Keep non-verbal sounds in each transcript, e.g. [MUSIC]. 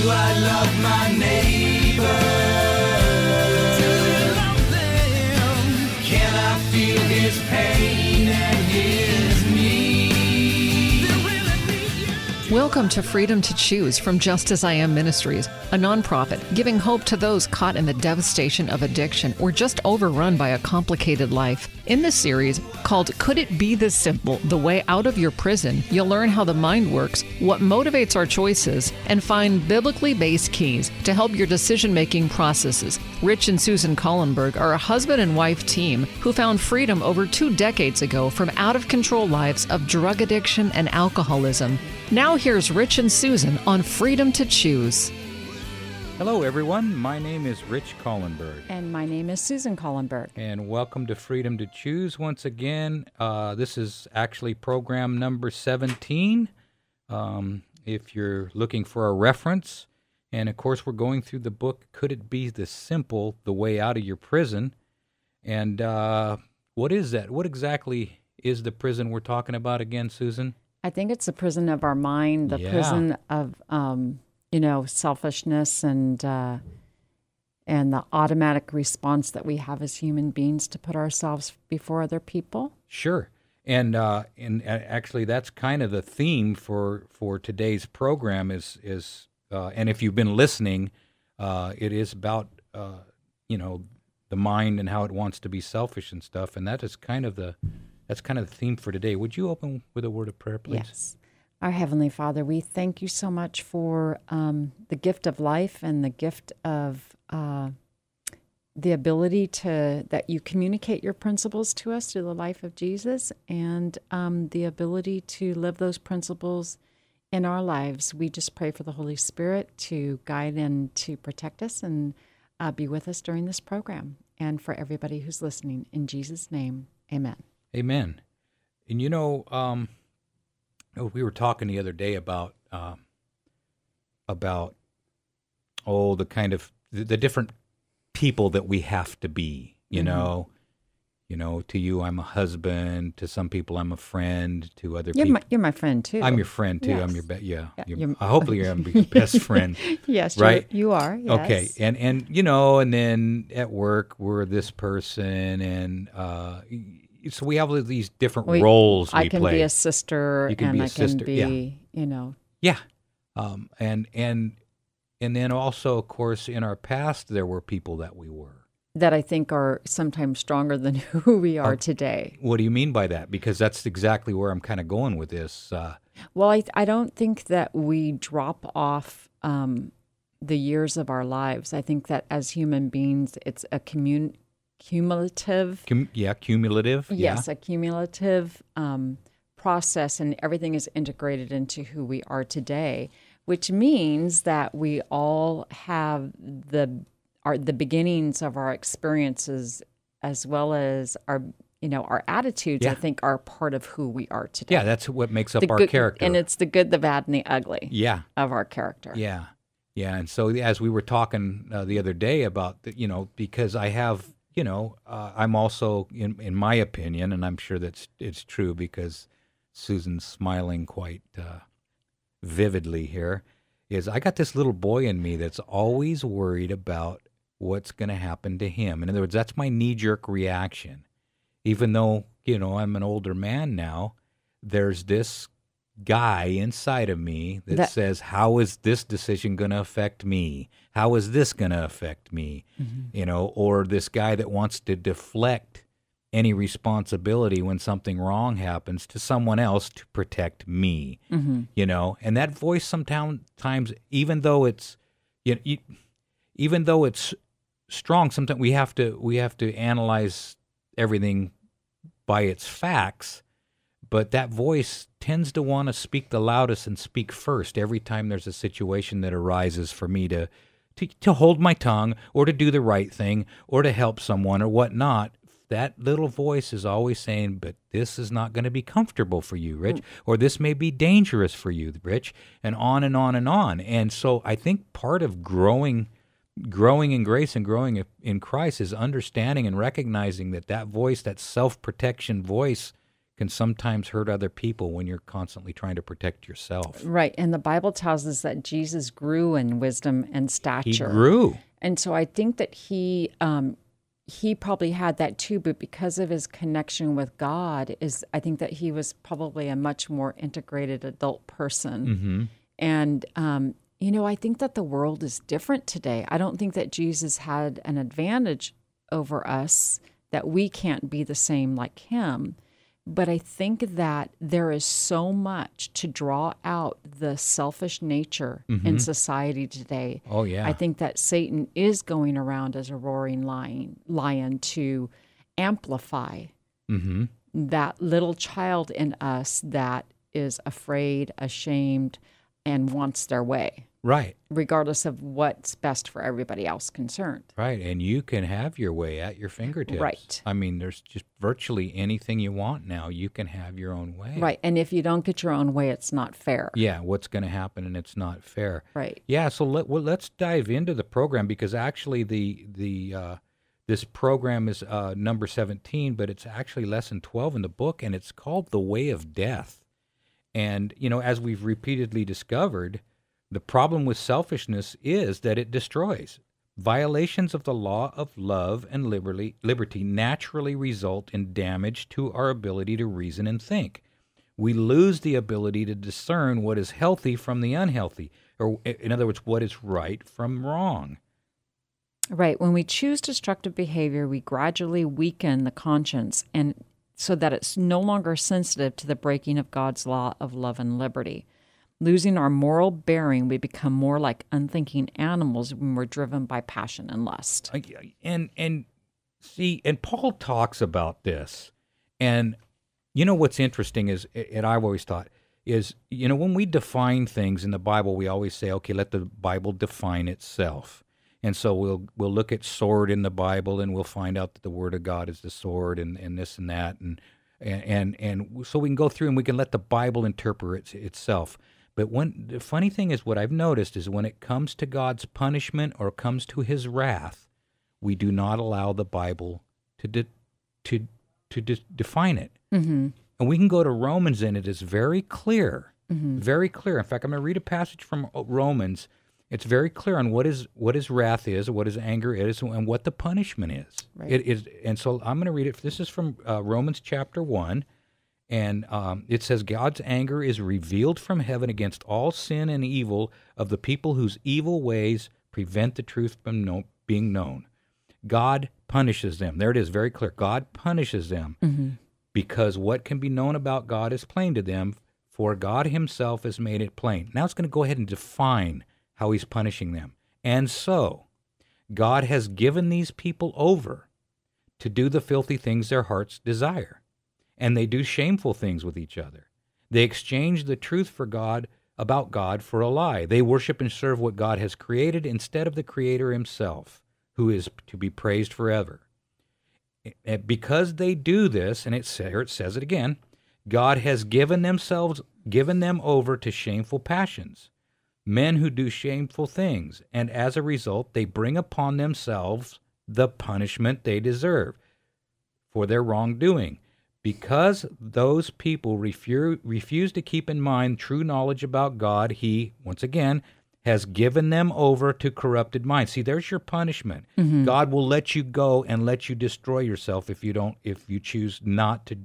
Do I love my neighbor? Welcome to Freedom to Choose from Just As I Am Ministries, a nonprofit giving hope to those caught in the devastation of addiction or just overrun by a complicated life. In this series, called Could It Be This Simple? The Way Out of Your Prison, you'll learn how the mind works, what motivates our choices, and find biblically based keys to help your decision making processes. Rich and Susan Collenberg are a husband and wife team who found freedom over two decades ago from out of control lives of drug addiction and alcoholism. Now, here's Rich and Susan on Freedom to Choose. Hello, everyone. My name is Rich Collenberg, And my name is Susan Collenberg. and welcome to Freedom to Choose once again. Uh, this is actually program number 17. Um, if you're looking for a reference, and of course, we're going through the book Could It Be This Simple? The Way Out of Your Prison. And uh, what is that? What exactly is the prison we're talking about again, Susan? I think it's the prison of our mind, the Yeah. prison of, um, you know, selfishness and uh, and the automatic response that we have as human beings to put ourselves before other people. Sure. And uh, and actually, that's kind of the theme for for today's program is is uh, and if you've been listening, uh, it is about uh, you know the mind and how it wants to be selfish and stuff, and that is kind of the that's kind of the theme for today. Would you open with a word of prayer, please? Yes. Our Heavenly Father, we thank you so much for um, the gift of life and the gift of uh, the ability to that you communicate your principles to us through the life of Jesus and um, the ability to live those principles in our lives. We just pray for the Holy Spirit to guide and to protect us and uh, be with us during this program and for everybody who's listening. In Jesus' name, amen. Amen. And you know, um, we were talking the other day about uh, about oh the kind of the, the different people that we have to be. You Mhm. know, you know, to you I'm a husband. To some people I'm a friend. To other You're people my, you're my friend too. I'm your friend too. I'm your be- yeah. Yeah, your- you're- uh, hopefully I'm your best friend. yes, right? You are. Yes. Okay, and and you know, and then at work we're this person, and uh, so we have all these different We- roles we I can play. be a sister, You can and be a I can sister, be, yeah. you know, Yeah. Um, and and and then also, of course, in our past, there were people that we were. that I think are sometimes stronger than [LAUGHS] who we are Oh. today. What do you mean by that? Because that's exactly where I'm kind of going with this. Uh, Well, I, I don't think that we drop off um, the years of our lives. I think that as human beings, it's a commun- cumulative, cum- yeah, cumulative. yes, a cumulative um, process, and everything is integrated into who we are today. Which means that we all have the our the beginnings of our experiences, as well as our you know our attitudes. I think are part of who we are today. Yeah, that's what makes up The our good- character. and it's the good, the bad, and the ugly yeah, of our character. Yeah, yeah. And so as we were talking uh, the other day about the, you know because I have you know uh, I'm also in in my opinion, and I'm sure that's it's true because Susan's smiling quite uh, vividly here. Is I got this little boy in me that's always worried about what's going to happen to him. In other words, that's my knee jerk reaction. Even though you know I'm an older man now, there's this guy inside of me that, That- says, "How is this decision going to affect me? How is this going to affect me?" You know, or this guy that wants to deflect any responsibility when something wrong happens to someone else to protect me. Mm-hmm. You know, and that voice sometimes, even though it's, you, you, even though it's strong, sometimes we have to we have to analyze everything by its facts but that voice tends to want to speak the loudest and speak first every time there's a situation that arises for me to, to to hold my tongue or to do the right thing or to help someone or whatnot. That little voice is always saying, "But this is not going to be comfortable for you, Rich, hmm. or this may be dangerous for you, Rich," and on and on and on. And so, I think part of growing growing in grace and growing in Christ is understanding and recognizing that that voice, that self protection voice, can sometimes hurt other people when you're constantly trying to protect yourself. Right. And the Bible tells us that Jesus grew in wisdom and stature. He grew. And so I think that he um, he probably had that too, but because of his connection with God, is I think that he was probably a much more integrated adult person. Mm-hmm. And um, you know, I think that the world is different today. I don't think that Jesus had an advantage over us that we can't be the same like him. But I think that there is so much to draw out the selfish nature in society today. Oh, yeah. I think that Satan is going around as a roaring lion, lion to amplify Mm-hmm. that little child in us that is afraid, ashamed, and wants their way, Right. regardless of what's best for everybody else concerned. Right. And you can have your way at your fingertips. Right. I mean, there's just virtually anything you want now. You can have your own way. Right. And if you don't get your own way, it's not fair. Yeah. What's going to happen and it's not fair. Right. Yeah, so let, well, let's dive into the program because actually the the uh, this program is uh, number seventeen, but it's actually lesson twelve in the book, and it's called the Way of Death. And you know, as we've repeatedly discovered, the problem with selfishness is that it destroys. Violations of the law of love and liberty, liberty naturally result in damage to our ability to reason and think we lose the ability to discern what is healthy from the unhealthy, or in other words, what is right from wrong. Right. When we choose destructive behavior, we gradually weaken the conscience and so that it's no longer sensitive to the breaking of God's law of love and liberty. Losing our moral bearing, we become more like unthinking animals when we're driven by passion and lust. And and see, and Paul talks about this, and you know what's interesting is, and I've always thought is, you know, when we define things in the Bible, we always say, okay, let the Bible define itself. And so we'll we'll look at sword in the Bible, and we'll find out that the Word of God is the sword, and, and this and that, and and and, and so we can go through and we can let the Bible interpret itself. But when the funny thing is, what I've noticed is when it comes to God's punishment or comes to His wrath, we do not allow the Bible to de- to to de- define it. Mm-hmm. And we can go to Romans, and it is very clear, very clear. In fact, I'm going to read a passage from uh, Romans. It's very clear on what is what his wrath is, what his anger is, and what the punishment is. Right. It is, and so I'm going to read it. This is from uh, Romans chapter one, and um, it says, "God's anger is revealed from heaven against all sin and evil of the people whose evil ways prevent the truth from know- being known. God punishes them. There it is, very clear. God punishes them." because what can be known about God is plain to them, for God Himself has made it plain. Now it's going to go ahead and define how He's punishing them. And so, God has given these people over to do the filthy things their hearts desire, and they do shameful things with each other. They exchange the truth for God about God for a lie. They worship and serve what God has created instead of the Creator Himself, who is to be praised forever. Eh, because they do this, and it's here it says it again, God has given themselves given them over to shameful passions, men who do shameful things, and as a result they bring upon themselves the punishment they deserve for their wrongdoing. Because those people refuse, refuse to keep in mind true knowledge about God, He, once again, has given them over to corrupted minds. See, there's your punishment. God will let you go and let you destroy yourself if you don't, if you choose not to,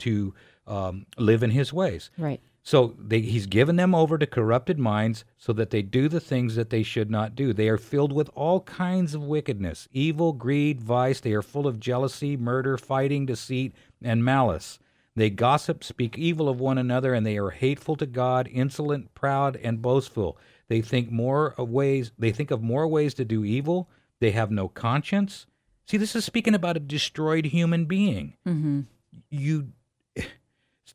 to um, live in His ways. Right. So they, he's given them over to corrupted minds so that they do the things that they should not do. They are filled with all kinds of wickedness, evil, greed, vice. They are full of jealousy, murder, fighting, deceit, and malice. They gossip, speak evil of one another, and they are hateful to God, insolent, proud, and boastful. They think more of ways. They think of more ways to do evil. They have no conscience. See, this is speaking about a destroyed human being. Mm-hmm. You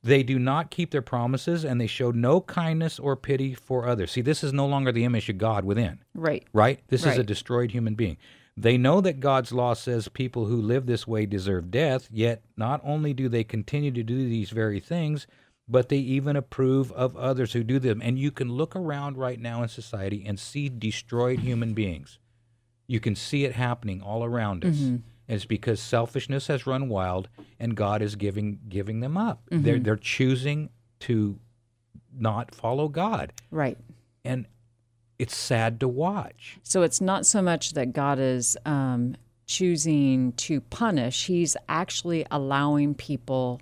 they do not keep their promises and they show no kindness or pity for others. See, this is no longer the image of God within, Right. right? This is a destroyed human being. They know that God's law says people who live this way deserve death, yet not only do they continue to do these very things, but they even approve of others who do them. And you can look around right now in society and see destroyed human beings. You can see it happening all around us. Mm-hmm. It's because selfishness has run wild, and God is giving giving them up. Mm-hmm. They're they're choosing to not follow God, Right. and it's sad to watch. So it's not so much that God is um, choosing to punish, He's actually allowing people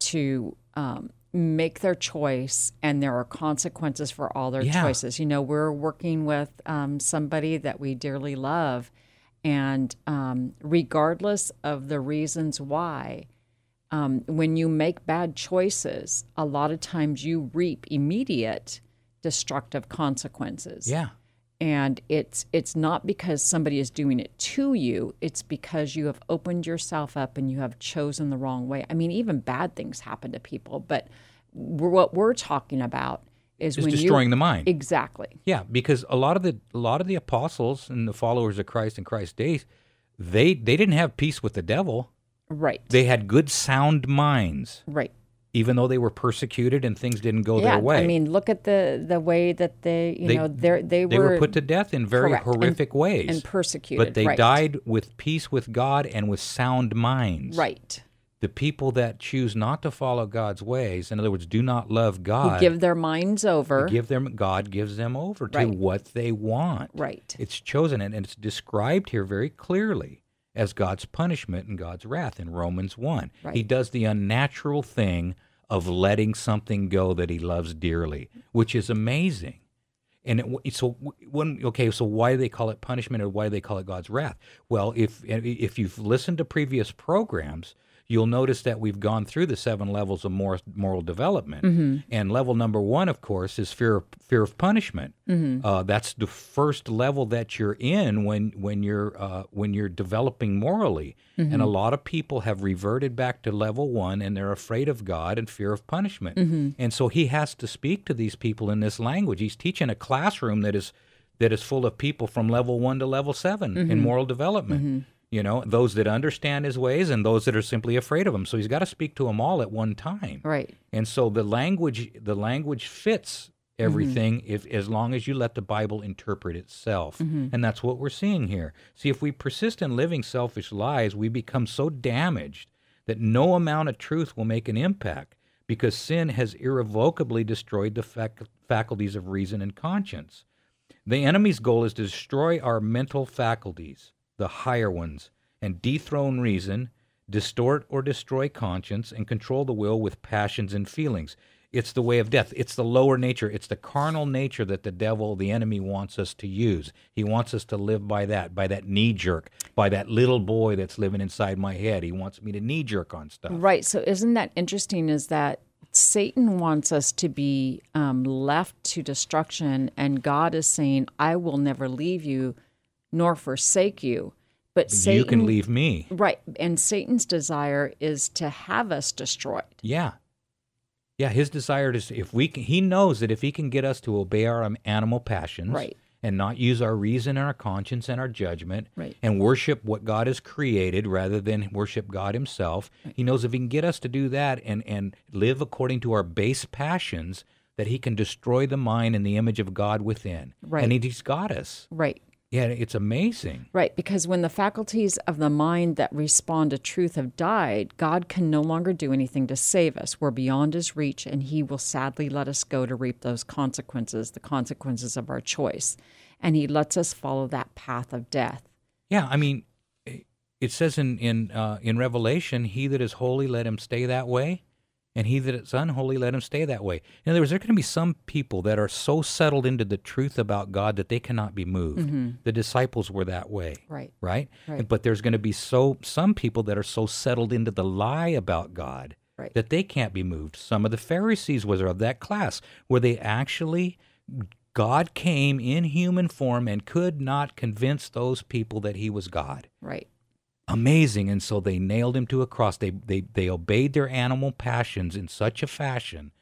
to um, make their choice, and there are consequences for all their Yeah. choices. You know, we're working with um, somebody that we dearly love, and um, regardless of the reasons why, um, when you make bad choices, a lot of times you reap immediate destructive consequences. Yeah, and it's it's not because somebody is doing it to you it's because you have opened yourself up and you have chosen the wrong way. I mean even bad things happen to people but we're, what we're talking about is is destroying you the mind. exactly. Yeah, because a lot of the a lot of the apostles and the followers of Christ in Christ's days, they they didn't have peace with the devil. right. They had good sound minds, right even though they were persecuted and things didn't go yeah their way. i mean look at the the way that they you They- know they they they were put to death in very correct, and- horrific ways. and persecuted but they right. died with peace with God and with sound minds. right The people that choose not to follow God's ways, in other words, do not love who God, give their minds over give them God gives them over to what they want. right It's chosen and it's described here very clearly as God's punishment and God's wrath in Romans 1. He does the unnatural thing of letting something go that he loves dearly, which is amazing. And it, so when okay, so why do they call it punishment or why do they call it God's wrath? Well, if if you've listened to previous programs, you'll notice that we've gone through the seven levels of moral, moral development. Mm-hmm. And level number one, of course, is fear of, fear of punishment. Mm-hmm. Uh, that's the first level that you're in when when you're uh, when you're developing morally. And a mm-hmm. lot of people have reverted back to level one, and they're afraid of God and fear of punishment. And so he has to speak to these people in this language. He's teaching a classroom that is that is full of people from level one to level 7 in moral development. You know, those that understand his ways and those that are simply afraid of him. So he's got to speak to them all at one time. right And so the language the language fits mm-hmm. everything if as long as you let the Bible interpret itself. Mm-hmm. And that's what we're seeing here. See, if we persist in living selfish lies, we become so damaged that no amount of truth will make an impact because sin has irrevocably destroyed the fac- faculties of reason and conscience. The enemy's goal is to destroy our mental faculties, the higher ones, and dethrone reason, distort or destroy conscience, and control the will with passions and feelings. It's the way of death. It's the lower nature. It's the carnal nature that the devil, the enemy, wants us to use. He wants us to live by that, by that knee jerk, by that little boy that's living inside my head. He wants me to knee jerk on stuff. Right. So, isn't that interesting? Is that Satan wants us to be um, left to destruction, and God is saying, "I will never leave you, nor forsake you." But Satan, you can leave me. Right. And Satan's desire is to have us destroyed. Yeah. Yeah, his desire is if we can, he knows that if he can get us to obey our animal passions Right. and not use our reason and our conscience and our judgment Right. and worship what God has created rather than worship God himself, he knows if he can get us to do that and and live according to our base passions that he can destroy the mind and the image of God within. Right. And he's got us. Right. Yeah, it's amazing. Right, because when the faculties of the mind that respond to truth have died, God can no longer do anything to save us. We're beyond his reach, and he will sadly let us go to reap those consequences, the consequences of our choice. And he lets us follow that path of death. Yeah, I mean, it says in in uh, in Revelation, "He that is holy, let him stay that way, and he that is unholy, let him stay that way." In other words, there are going to be some people that are so settled into the truth about God that they cannot be moved. Mm-hmm. The disciples were that way, Right. right? Right. But there's going to be so some people that are so settled into the lie about God Right. that they can't be moved. Some of the Pharisees was of that class where they actually God came in human form and could not convince those people that he was God Right. Amazing. And so they nailed him to a cross. They, they they obeyed their animal passions in such a fashion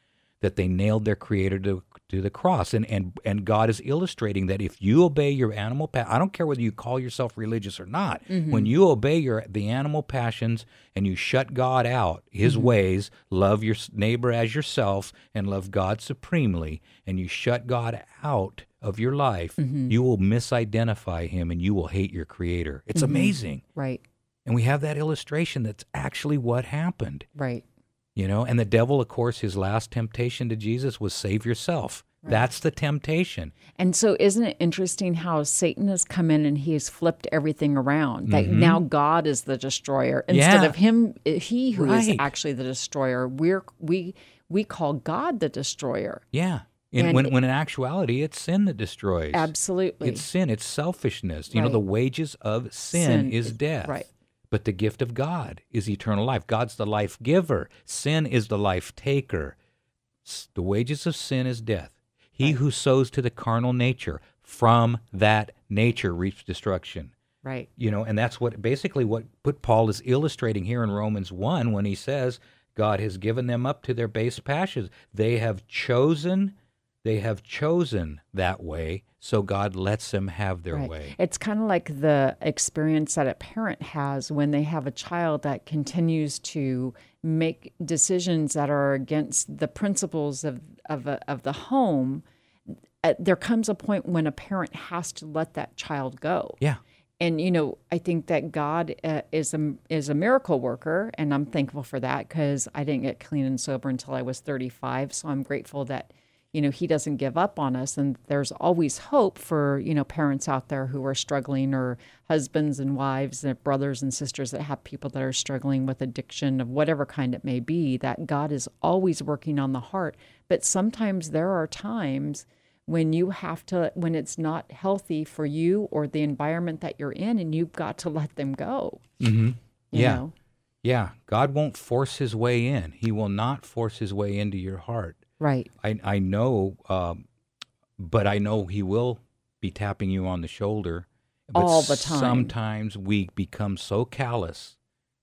that they nailed their creator to, to the cross. And and and God is illustrating that if you obey your animal pa- I don't care whether you call yourself religious or not mm-hmm. when you obey your the animal passions and you shut God out his mm-hmm. ways love your neighbor as yourself and love God supremely and you shut God out of your life mm-hmm. you will misidentify him and you will hate your creator. It's amazing. Right. And we have that illustration that's actually what happened. Right. You know, and the devil, of course, his last temptation to Jesus was save yourself. That's the temptation. And so, isn't it interesting how Satan has come in and he has flipped everything around? That now God is the destroyer instead Mm-hmm. Yeah. of him, he who is Right. actually the destroyer. We're we we call God the destroyer. Yeah. And, And when, it- when in actuality, it's sin that destroys. Absolutely. It's sin. It's selfishness. You know, the wages of sin, Sin is is- death. right. But the gift of God is eternal life. God's the life giver. Sin is the life taker. The wages of sin is death. He who sows to the carnal nature from that nature reaps destruction. right. You know, and that's what basically what what Paul is illustrating here in Romans 1 when he says God has given them up to their base passions. They have chosen they have chosen that way, so God lets them have their Right. way. It's kind of like the experience that a parent has when they have a child that continues to make decisions that are against the principles of of, a, of the home. Uh, there comes a point when a parent has to let that child go. Yeah. And you know, I think that God uh, is a is a miracle worker, and I'm thankful for that because I didn't get clean and sober until I was 35. So I'm grateful that you know He doesn't give up on us, and there's always hope for you know parents out there who are struggling, or husbands and wives, and brothers and sisters that have people that are struggling with addiction of whatever kind it may be. That God is always working on the heart, but sometimes there are times when you have to when it's not healthy for you or the environment that you're in and you've got to let them go Mhm. you Yeah. know? Yeah, God won't force his way in. He will not force his way into your heart. Right I I know, um, but I know He will be tapping you on the shoulder. But All the time. Sometimes we become so callous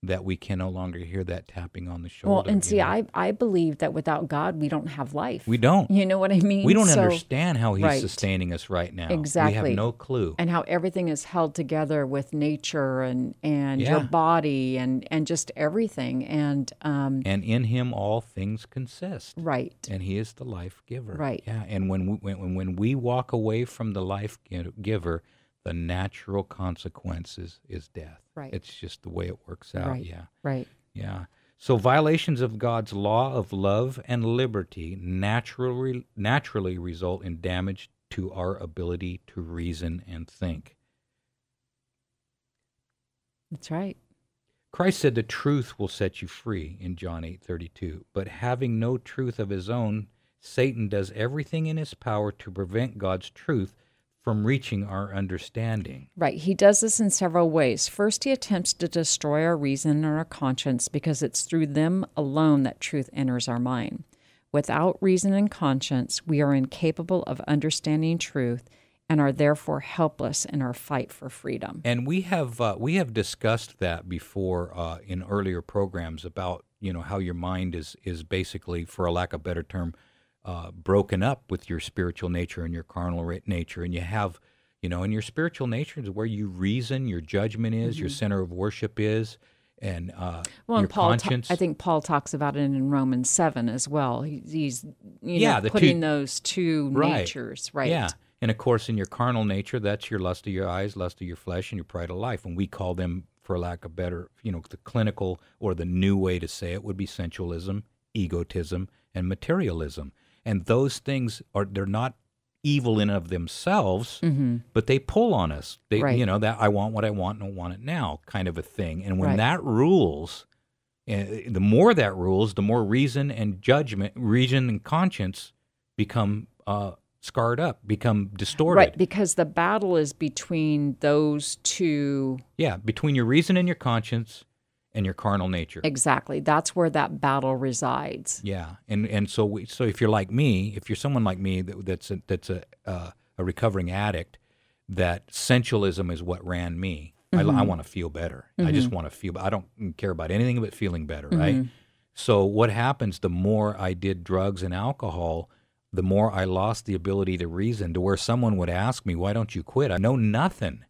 that we can no longer hear that tapping on the shoulder. well and see know? i i believe that without god we don't have life we don't. you know what i mean We don't So- understand how He's right. sustaining us right now. Exactly. We have no clue. and how everything is held together with nature and and your body and and just everything and um and in Him all things consist. right and he is the life giver. Right. Yeah. And when we, when when we walk away from the life giver, the natural consequences is death. Right. It's just the way it works out. right Yeah. right Yeah. So violations of God's law of love and liberty naturally naturally result in damage to our ability to reason and think. that's right Christ said the truth will set you free in John 8:32, but having no truth of his own, Satan does everything in his power to prevent God's truth from reaching our understanding. Right. He does this in several ways. First, he attempts to destroy our reason and our conscience because it's through them alone that truth enters our mind. Without reason and conscience, we are incapable of understanding truth and are therefore helpless in our fight for freedom. And we have uh, we have discussed that before uh, in earlier programs about you know how your mind is is basically, for a lack of a better term, uh, broken up with your spiritual nature and your carnal nature, and you have you know, and your spiritual nature is where you reason, your judgment is, your center of worship is, and uh, Mm-hmm. Well, your and Paul, ta- conscience. I think Paul talks about it in Romans 7 as well. He, he's you Yeah, know, the two- putting those two Right. natures, right? Yeah. And of course, in your carnal nature, that's your lust of your eyes, lust of your flesh, and your pride of life. And we call them, for lack of better, you know, the clinical or the new way to say it would be sensualism, egotism, and materialism. And those things are, they're not evil in of themselves, but they pull on us. They, Mm-hmm. Right. you know, that I want what I want and I want it now kind of a thing. And when Right. that rules, uh, the more that rules, the more reason and judgment, reason and conscience become uh, scarred up, become distorted. Right, because the battle is between those two Yeah, between your reason and your conscience and your carnal nature. Exactly. That's where that battle resides. Yeah, and and so we, so if you're like me, if you're someone like me that, that's a, that's a uh, a recovering addict, that sensualism is what ran me. I, I mm-hmm. want to feel better. I just mm-hmm. want to feel. I don't care about anything but feeling better, right? Mm-hmm. So what happens? The more I did drugs and alcohol, the more I lost the ability to reason. To where someone would ask me, "Why don't you quit?" I know nothing.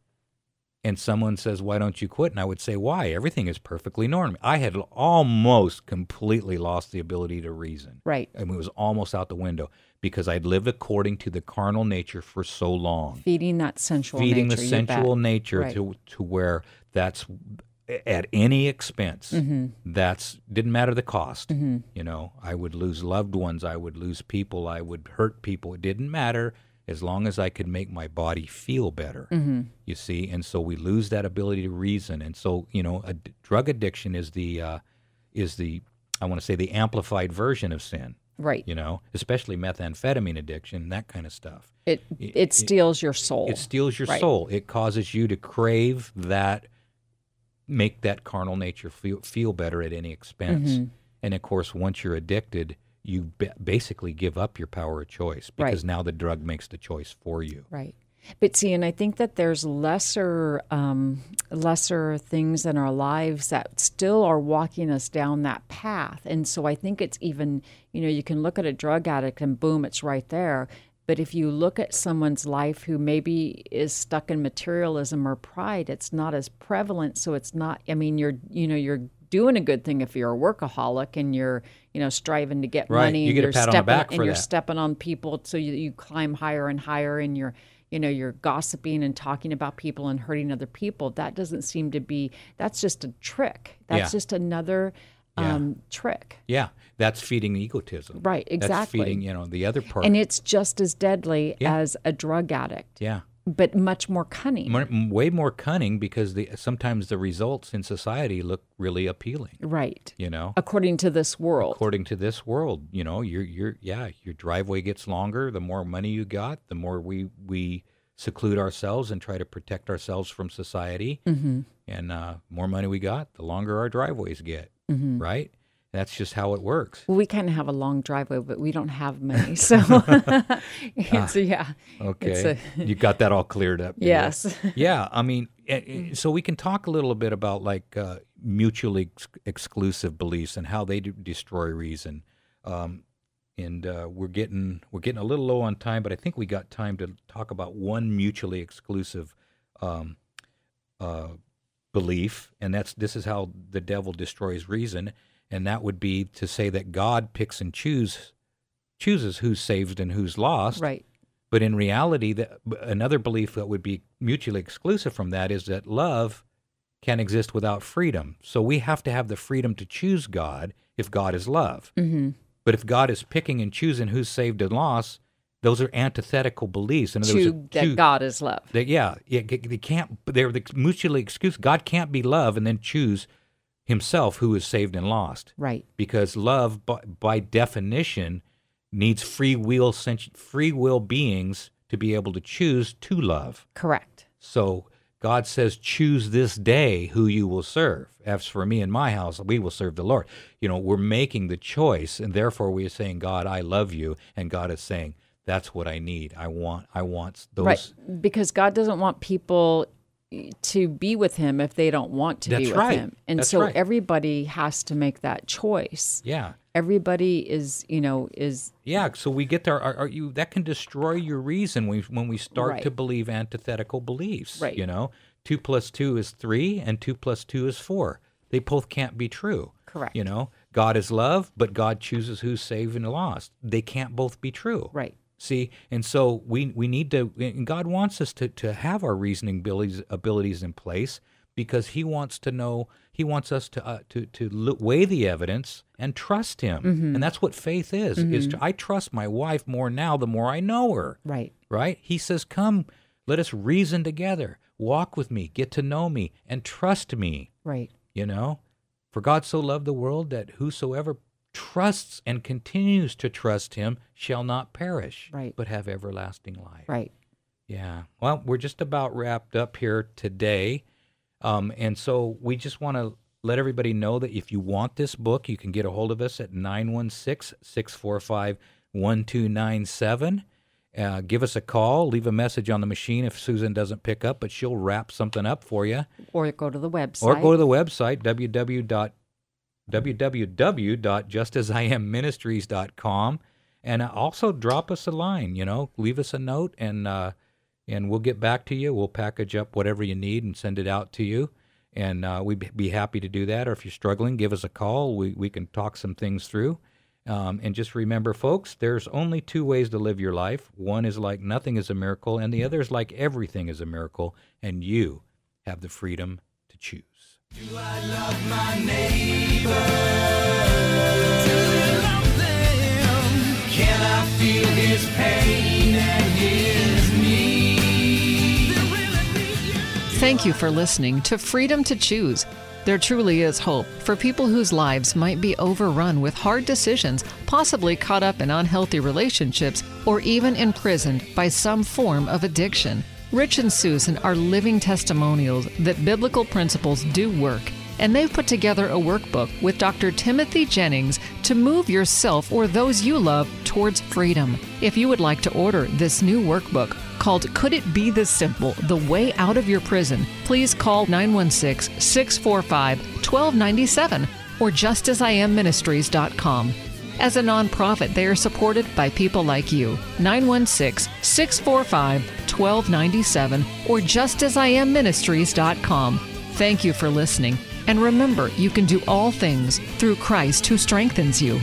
And someone says, "Why don't you quit?" and I would say, "Why? Everything is perfectly normal." I had almost completely lost the ability to reason. Right. I mean, it was almost out the window because I'd lived according to the carnal nature for so long, Feeding that sensual feeding nature. the sensual nature Right. to to where that's at any expense. Mm-hmm. That's didn't matter the cost. You know, I would lose loved ones, I would lose people, I would hurt people. It didn't matter as long as I could make my body feel better. Mm-hmm. You see, and so we lose that ability to reason, and so you know, a d- drug addiction is the uh, is the I want to say the amplified version of sin. Right. You know, especially methamphetamine addiction, that kind of stuff. It it steals your soul. It steals your Right. soul. It causes you to crave that, make that carnal nature feel, feel better at any expense. Mm-hmm. And of course, once you're addicted, you ba- basically give up your power of choice because Right. now the drug makes the choice for you. Right. But see, and I think that there's lesser, um, lesser things in our lives that still are walking us down that path. And so I think it's even, you know, you can look at a drug addict and boom, it's right there. But if you look at someone's life who maybe is stuck in materialism or pride, it's not as prevalent. So it's not. I mean, you're, you know, you're doing a good thing if you're a workaholic and you're, you know, striving to get Right. money. You and get a you're pat on the stepping and you're that. stepping on people so you, you climb higher and higher and you're you know you're gossiping and talking about people and hurting other people that doesn't seem to be that's just a trick that's Yeah. just another Yeah. um, trick Yeah, that's feeding egotism. Right, exactly. That's feeding, you know, the other part. and it's just as deadly Yeah. as a drug addict yeah. But much more cunning More, way more cunning because the sometimes the results in society look really appealing. right You know, according to this world according to this world, you know, your your yeah, your driveway gets longer. The more money you got, the more we we seclude ourselves and try to protect ourselves from society. Mm-hmm. And uh, more money we got, the longer our driveways get. Mm-hmm. Right? That's just how it works. well, we kind of have a long driveway but we don't have many [LAUGHS] so it's yeah Okay, a- you got that all cleared up. yes. Yeah i mean eh, eh, so we can talk a little bit about like uh, mutually ex- exclusive beliefs and how they do destroy reason. Um, and uh, we're getting we're getting a little low on time but i think we got time to talk about one mutually exclusive um, uh, belief and that's this is how the devil destroys reason and that would be to say that god picks and choose chooses who's saved and who's lost right but in reality, the, another belief that would be mutually exclusive from that is that love can exist without freedom. So we have to have the freedom to choose God if God is love. mm-hmm. But if God is picking and choosing who's saved and lost, those are antithetical beliefs. In other words, that two- god is love that- yeah, yeah, they can't. They're the mutually exclusive. God can't be love and then choose Himself who is saved and lost. Right. Because love by, by definition needs free will free will beings to be able to choose to love. Correct. So god says choose this day who you will serve. As for me and my house we will serve the lord. You know we're making the choice and therefore we are saying god i love you and god is saying that's what i need. I want i want those Right. Because God doesn't want people to be with him if they don't want to be with right. him. And That's so right. everybody has to make that choice. yeah Everybody is, you know, is Yeah, so we get there. Are, are you that can destroy your reason when when we start Right. to believe antithetical beliefs. Right. You know, two plus two is three, and two plus two is four. They both can't be true. Correct. You know, God is love, but God chooses who's saved and lost. They can't both be true. right. See, and so we we need to, and God wants us to to have our reasoning abilities abilities in place because He wants to know, He wants us to uh, to to weigh the evidence and trust Him, Mm-hmm. and that's what faith is. Is to, I trust my wife more now the more I know her. Right. Right? He says, "Come, let us reason together, walk with me, get to know me, and trust me." Right. You know, for God so loved the world that whosoever trusts and continues to trust him shall not perish, Right. but have everlasting life. Right. Yeah. Well, we're just about wrapped up here today. Um, and so we just want to let everybody know that if you want this book, you can get a hold of us at 916 645 1297. Uh, give us a call, leave a message on the machine if Susan doesn't pick up, but she'll wrap something up for you. Or go to the website. Or go to the website, www www.justasiamministries.com and also drop us a line, you know, leave us a note and uh, and we'll get back to you. We'll package up whatever you need and send it out to you. And uh, we'd be happy to do that. Or if you're struggling, give us a call. We, we can talk some things through. Um, and just remember, folks, there's only two ways to live your life. One is like nothing is a miracle, and the other is like everything is a miracle. And you have the freedom to to choose. Thank you for listening to Freedom to Choose. There truly is hope for people whose lives might be overrun with hard decisions, possibly caught up in unhealthy relationships, or even imprisoned by some form of addiction. Rich and Susan are living testimonials that biblical principles do work, and they've put together a workbook with Dr. Timothy Jennings to move yourself or those you love towards freedom. If you would like to order this new workbook, called Could It Be This Simple? The Way Out of Your Prison, please call 916 645 1297 or justasIamministries.com. As a nonprofit, they are supported by people like you. 916 645 1297 or justasIamministries.com. Thank you for listening. And remember, you can do all things through Christ who strengthens you.